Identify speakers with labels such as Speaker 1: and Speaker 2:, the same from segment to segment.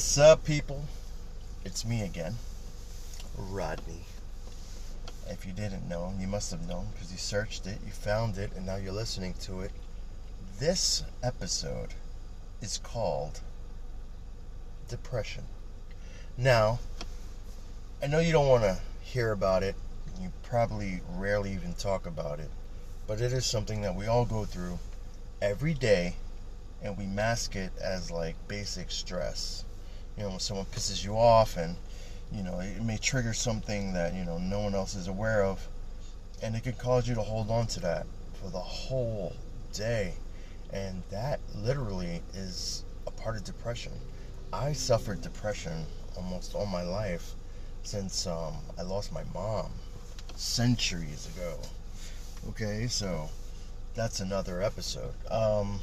Speaker 1: What's up, people? It's me again, Rodney. If you didn't know, you must have known because you searched it, you found it, and now you're listening to it. This episode is called Depression. Now, I know you don't want to hear about it, you probably rarely even talk about it, but it is something that we all go through every day and we mask it as like basic stress. You know, when someone pisses you off and you know, it may trigger something that, you know, no one else is aware of and it can cause you to hold on to that for the whole day. And that literally is a part of depression. I suffered depression almost all my life since um, I lost my mom centuries ago. Okay, so that's another episode. Um,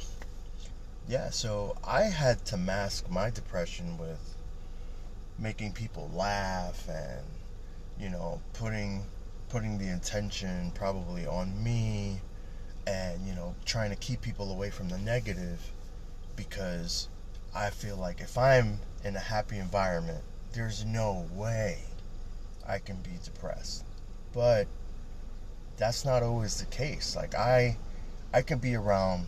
Speaker 1: yeah, so I had to mask my depression with making people laugh and you know putting putting the intention probably on me and you know trying to keep people away from the negative because I feel like if I'm in a happy environment there's no way I can be depressed. But that's not always the case. Like I I can be around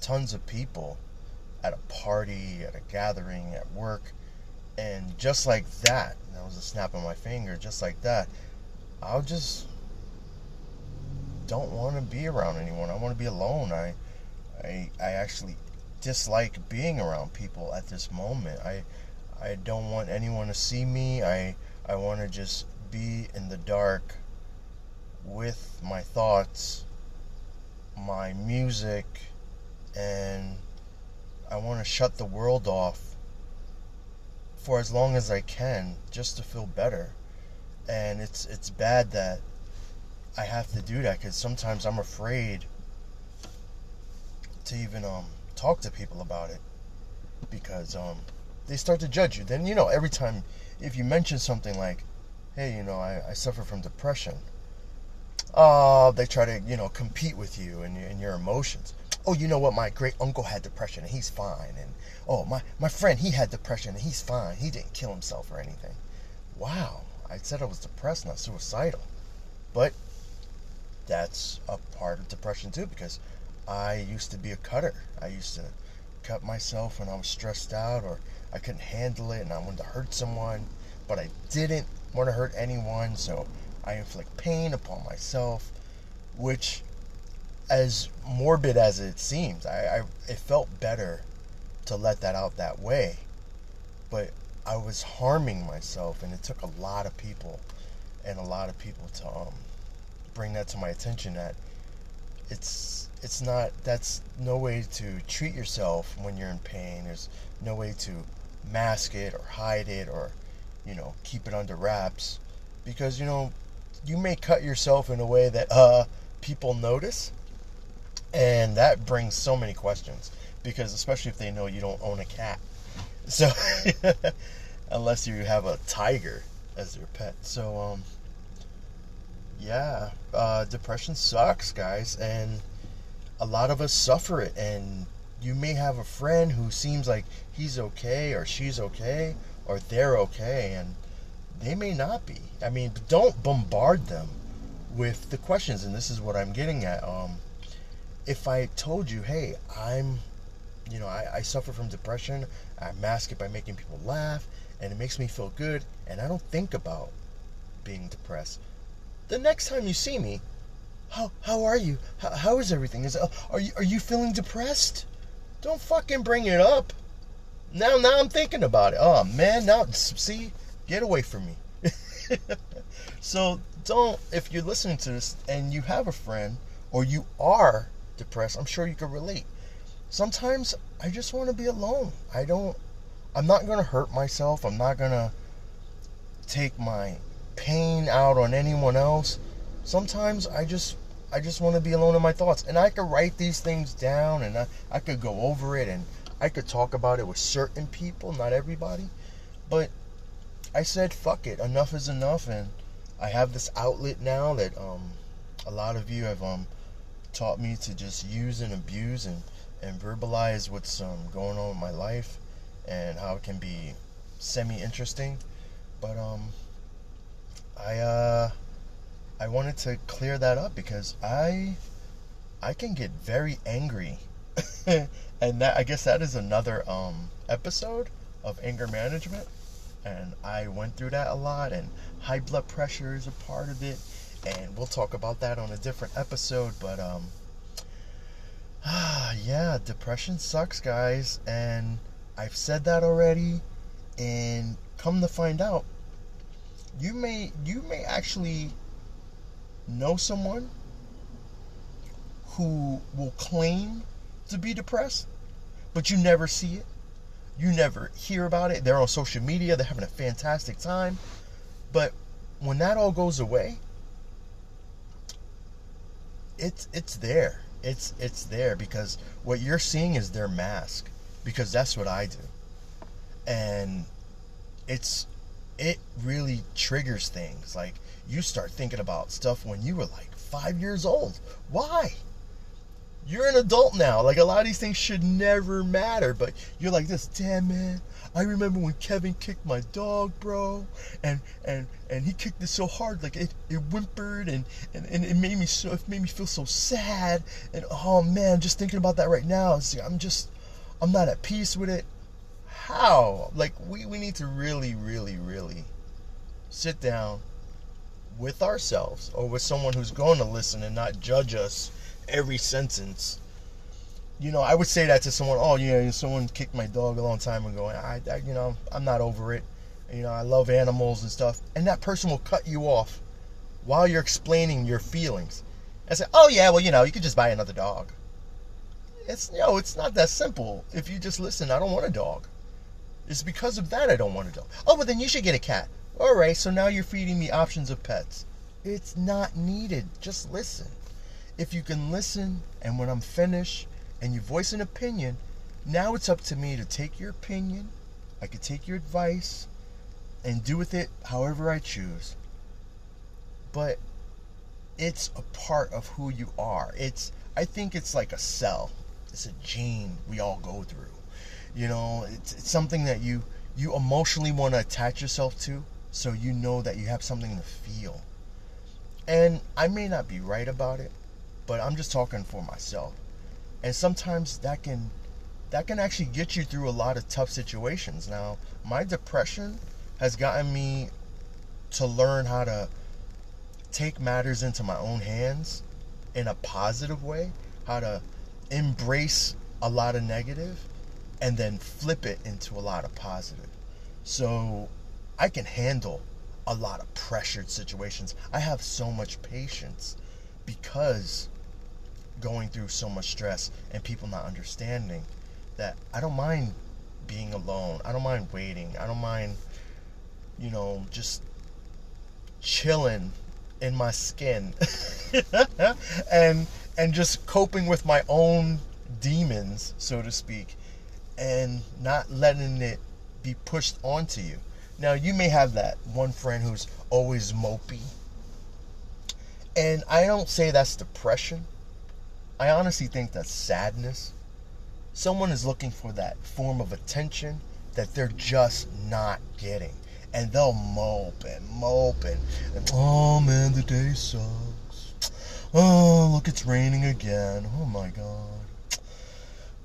Speaker 1: tons of people at a party, at a gathering, at work, and just like that, that was a snap of my finger, just like that, I'll just don't want to be around anyone. I want to be alone. I, I, I actually dislike being around people at this moment. I, I don't want anyone to see me. I, I want to just be in the dark with my thoughts, my music, and I want to shut the world off for as long as I can just to feel better. And it's it's bad that I have to do that cuz sometimes I'm afraid to even um talk to people about it because um they start to judge you. Then you know every time if you mention something like, "Hey, you know, I, I suffer from depression," oh, they try to you know compete with you and, and your emotions oh, you know what? My great uncle had depression and he's fine. And oh, my, my friend, he had depression and he's fine. He didn't kill himself or anything. Wow. I said I was depressed, not suicidal. But that's a part of depression too because I used to be a cutter. I used to cut myself when I was stressed out or I couldn't handle it and I wanted to hurt someone, but I didn't want to hurt anyone, so I inflict pain upon myself, which as morbid as it seems, I, I it felt better to let that out that way. But I was harming myself, and it took a lot of people and a lot of people to um, bring that to my attention. That it's it's not that's no way to treat yourself when you're in pain. There's no way to mask it or hide it or you know keep it under wraps because you know you may cut yourself in a way that uh people notice and that brings so many questions because, especially if they know you don't own a cat. So, unless you have a tiger as your pet. So, um, yeah, uh, depression sucks, guys, and a lot of us suffer it. And you may have a friend who seems like he's okay or she's okay or they're okay, and they may not be. I mean, don't bombard them with the questions, and this is what I'm getting at. Um, if I told you, hey, I'm, you know, I, I suffer from depression, I mask it by making people laugh, and it makes me feel good, and I don't think about being depressed. The next time you see me, how how are you? How, how is everything? Is are you are you feeling depressed? Don't fucking bring it up. Now now I'm thinking about it. Oh man, now see, get away from me. so don't if you're listening to this and you have a friend or you are depressed, I'm sure you can relate. Sometimes I just want to be alone. I don't, I'm not going to hurt myself. I'm not going to take my pain out on anyone else. Sometimes I just, I just want to be alone in my thoughts. And I could write these things down and I, I could go over it and I could talk about it with certain people, not everybody. But I said, fuck it, enough is enough. And I have this outlet now that um, a lot of you have um, taught me to just use and abuse and, and verbalize what's um, going on in my life. and how it can be semi interesting. But um, I uh, I wanted to clear that up because I I can get very angry, and that I guess that is another um episode of anger management, and I went through that a lot, and high blood pressure is a part of it, and we'll talk about that on a different episode. But um, ah, yeah, depression sucks, guys, and I've said that already, and come to find out, you may you may actually know someone who will claim to be depressed, but you never see it. You never hear about it. They're on social media, they're having a fantastic time. But when that all goes away, it's it's there. It's it's there because what you're seeing is their mask because that's what I do. And it's it really triggers things. Like you start thinking about stuff when you were like 5 years old. Why? You're an adult now. Like a lot of these things should never matter, but you're like this, damn man. I remember when Kevin kicked my dog, bro, and and and he kicked it so hard, like it, it whimpered, and, and and it made me so it made me feel so sad, and oh man, just thinking about that right now, I'm just I'm not at peace with it. How? Like we we need to really, really, really sit down with ourselves or with someone who's going to listen and not judge us every sentence. You know, I would say that to someone. Oh, yeah, someone kicked my dog a long time ago, and I, I, you know, I'm not over it. You know, I love animals and stuff, and that person will cut you off while you're explaining your feelings, and say, "Oh yeah, well, you know, you could just buy another dog." It's you know, it's not that simple. If you just listen, I don't want a dog. It's because of that I don't want a dog. Oh, but then you should get a cat. All right, so now you're feeding me options of pets. It's not needed. Just listen if you can listen and when I'm finished and you voice an opinion, now it's up to me to take your opinion, I could take your advice and do with it however I choose. But it's a part of who you are. It's I think it's like a cell. It's a gene we all go through. You know, it's, it's something that you you emotionally want to attach yourself to so you know that you have something to feel. And I may not be right about it, but I'm just talking for myself. And sometimes that can that can actually get you through a lot of tough situations. Now, my depression has gotten me to learn how to take matters into my own hands in a positive way, how to embrace a lot of negative and then flip it into a lot of positive. So I can handle a lot of pressured situations. I have so much patience because going through so much stress and people not understanding that I don't mind being alone. I don't mind waiting. I don't mind, you know, just chilling in my skin and and just coping with my own demons, so to speak, and not letting it be pushed onto you. Now, you may have that one friend who's always mopey. And I don't say that's depression. I honestly think that's sadness. Someone is looking for that form of attention that they're just not getting. And they'll mope and mope and, and oh man, the day sucks. Oh, look, it's raining again. Oh my god.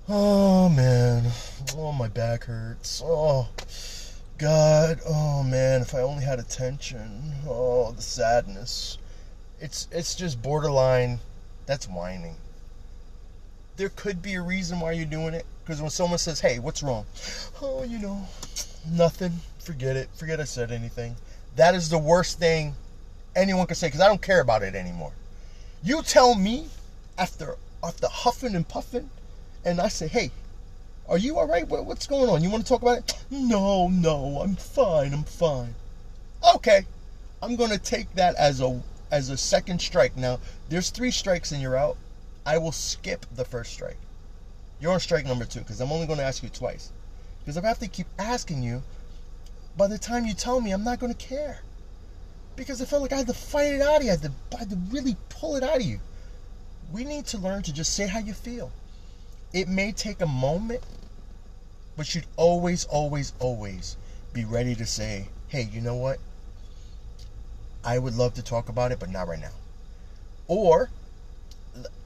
Speaker 1: Oh man. Oh, my back hurts. Oh, God. Oh man, if I only had attention. Oh, the sadness. It's it's just borderline. That's whining there could be a reason why you're doing it. Because when someone says, hey, what's wrong? Oh, you know, nothing. Forget it. Forget I said anything. That is the worst thing anyone can say because I don't care about it anymore. You tell me after after huffing and puffing, and I say, hey, are you all right? What's going on? You want to talk about it? No, no, I'm fine. I'm fine. Okay, I'm gonna take that as a as a second strike. Now, there's three strikes and you're out. I will skip the first strike. You're on strike number two because I'm only going to ask you twice. Because if I have to keep asking you, by the time you tell me, I'm not going to care. Because I felt like I had to fight it out of you. I had, to, I had to really pull it out of you. We need to learn to just say how you feel. It may take a moment but you'd always, always, always be ready to say, hey, you know what? I would love to talk about it, but not right now. Or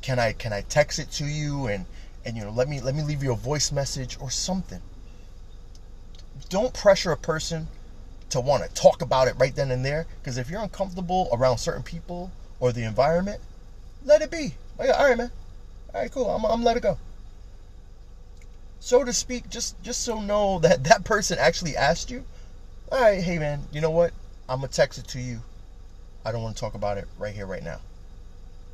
Speaker 1: can I can I text it to you and and you know let me let me leave you a voice message or something. Don't pressure a person to want to talk about it right then and there because if you're uncomfortable around certain people or the environment, let it be. Like, all right, man. All right, cool. I'm I'm let it go. So to speak, just just so know that that person actually asked you. All right, hey man, you know what? I'm gonna text it to you. I don't want to talk about it right here, right now.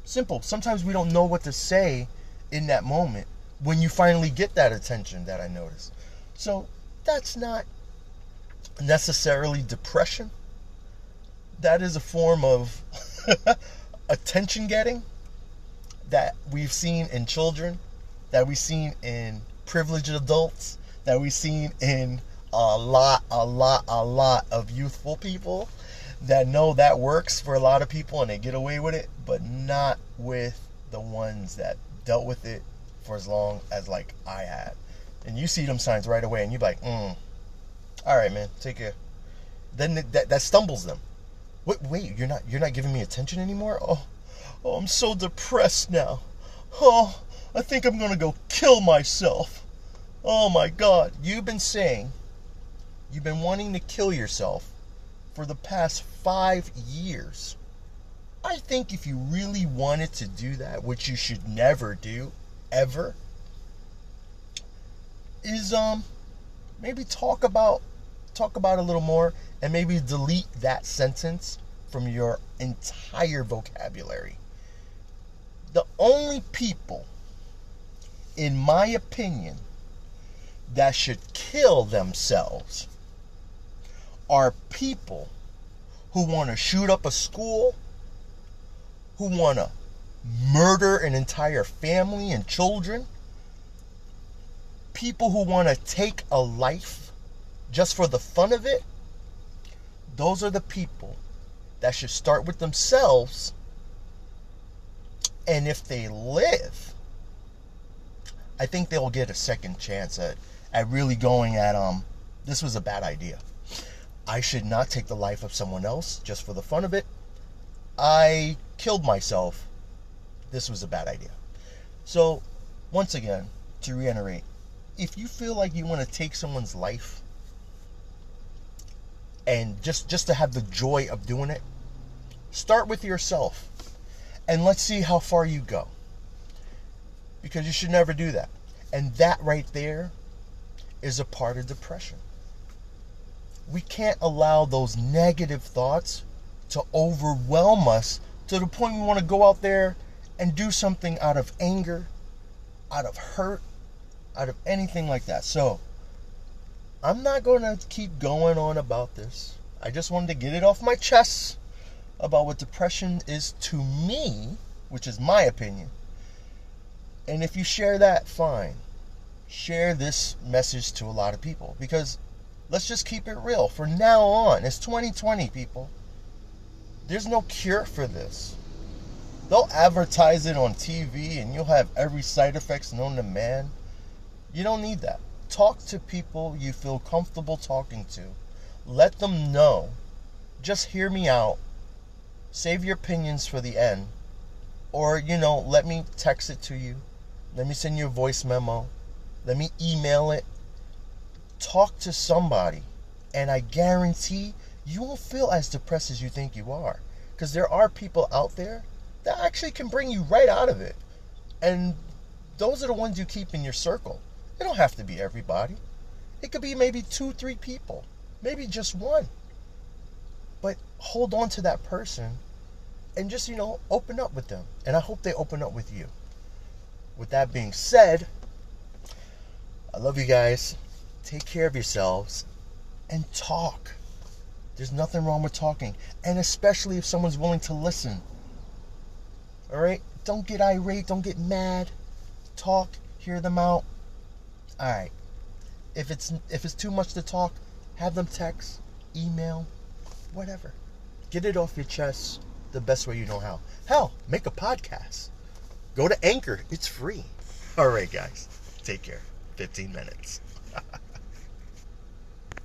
Speaker 1: Simple. Sometimes we don't know what to say in that moment when you finally get that attention that I notice. So that's not necessarily depression. That is a form of attention getting that we've seen in children, that we've seen in privileged adults, that we've seen in a lot, a lot, a lot of youthful people that know that works for a lot of people and they get away with it, but not with the ones that dealt with it for as long as like I had. And you see them signs right away, and you're like, mm, all right, man, take care. Then that that stumbles them. Wait, wait, you're not you're not giving me attention anymore. Oh, oh, I'm so depressed now. Oh, I think I'm gonna go kill myself. Oh my God, you've been saying you've been wanting to kill yourself for the past five years. I think if you really wanted to do that, which you should never do, ever, is um maybe talk about talk about a little more and maybe delete that sentence from your entire vocabulary. The only people, in my opinion, that should kill themselves are people who want to shoot up a school, who want to murder an entire family and children, people who want to take a life just for the fun of it. Those are the people that should start with themselves. And if they live, I think they'll get a second chance at, at really going at um this was a bad idea. I should not take the life of someone else just for the fun of it. I killed myself. This was a bad idea. So, once again, to reiterate, if you feel like you want to take someone's life and just just to have the joy of doing it, start with yourself and let's see how far you go. Because you should never do that. And that right there is a part of depression we can't allow those negative thoughts to overwhelm us to the point we want to go out there and do something out of anger, out of hurt, out of anything like that. So, I'm not going to keep going on about this. I just wanted to get it off my chest about what depression is to me, which is my opinion. And if you share that, fine. Share this message to a lot of people because Let's just keep it real. For now on, it's 2020, people. There's no cure for this. They'll advertise it on TV and you'll have every side effects known to man. You don't need that. Talk to people you feel comfortable talking to. Let them know. Just hear me out. Save your opinions for the end. Or, you know, let me text it to you. Let me send you a voice memo. Let me email it talk to somebody, and I guarantee you won't feel as depressed as you think you are. Because there are people out there that actually can bring you right out of it. And those are the ones you keep in your circle. It don't have to be everybody. It could be maybe two, three people, maybe just one. But hold on to that person and just, you know, open up with them. And I hope they open up with you. With that being said, I love you guys take care of yourselves and talk. There's nothing wrong with talking, and especially if someone's willing to listen. All right? Don't get irate, don't get mad. Talk, hear them out. All right. If it's if it's too much to talk, have them text, email, whatever. Get it off your chest the best way you know how. Hell, make a podcast. Go to Anchor. It's free. All right, guys. Take care. 15 minutes.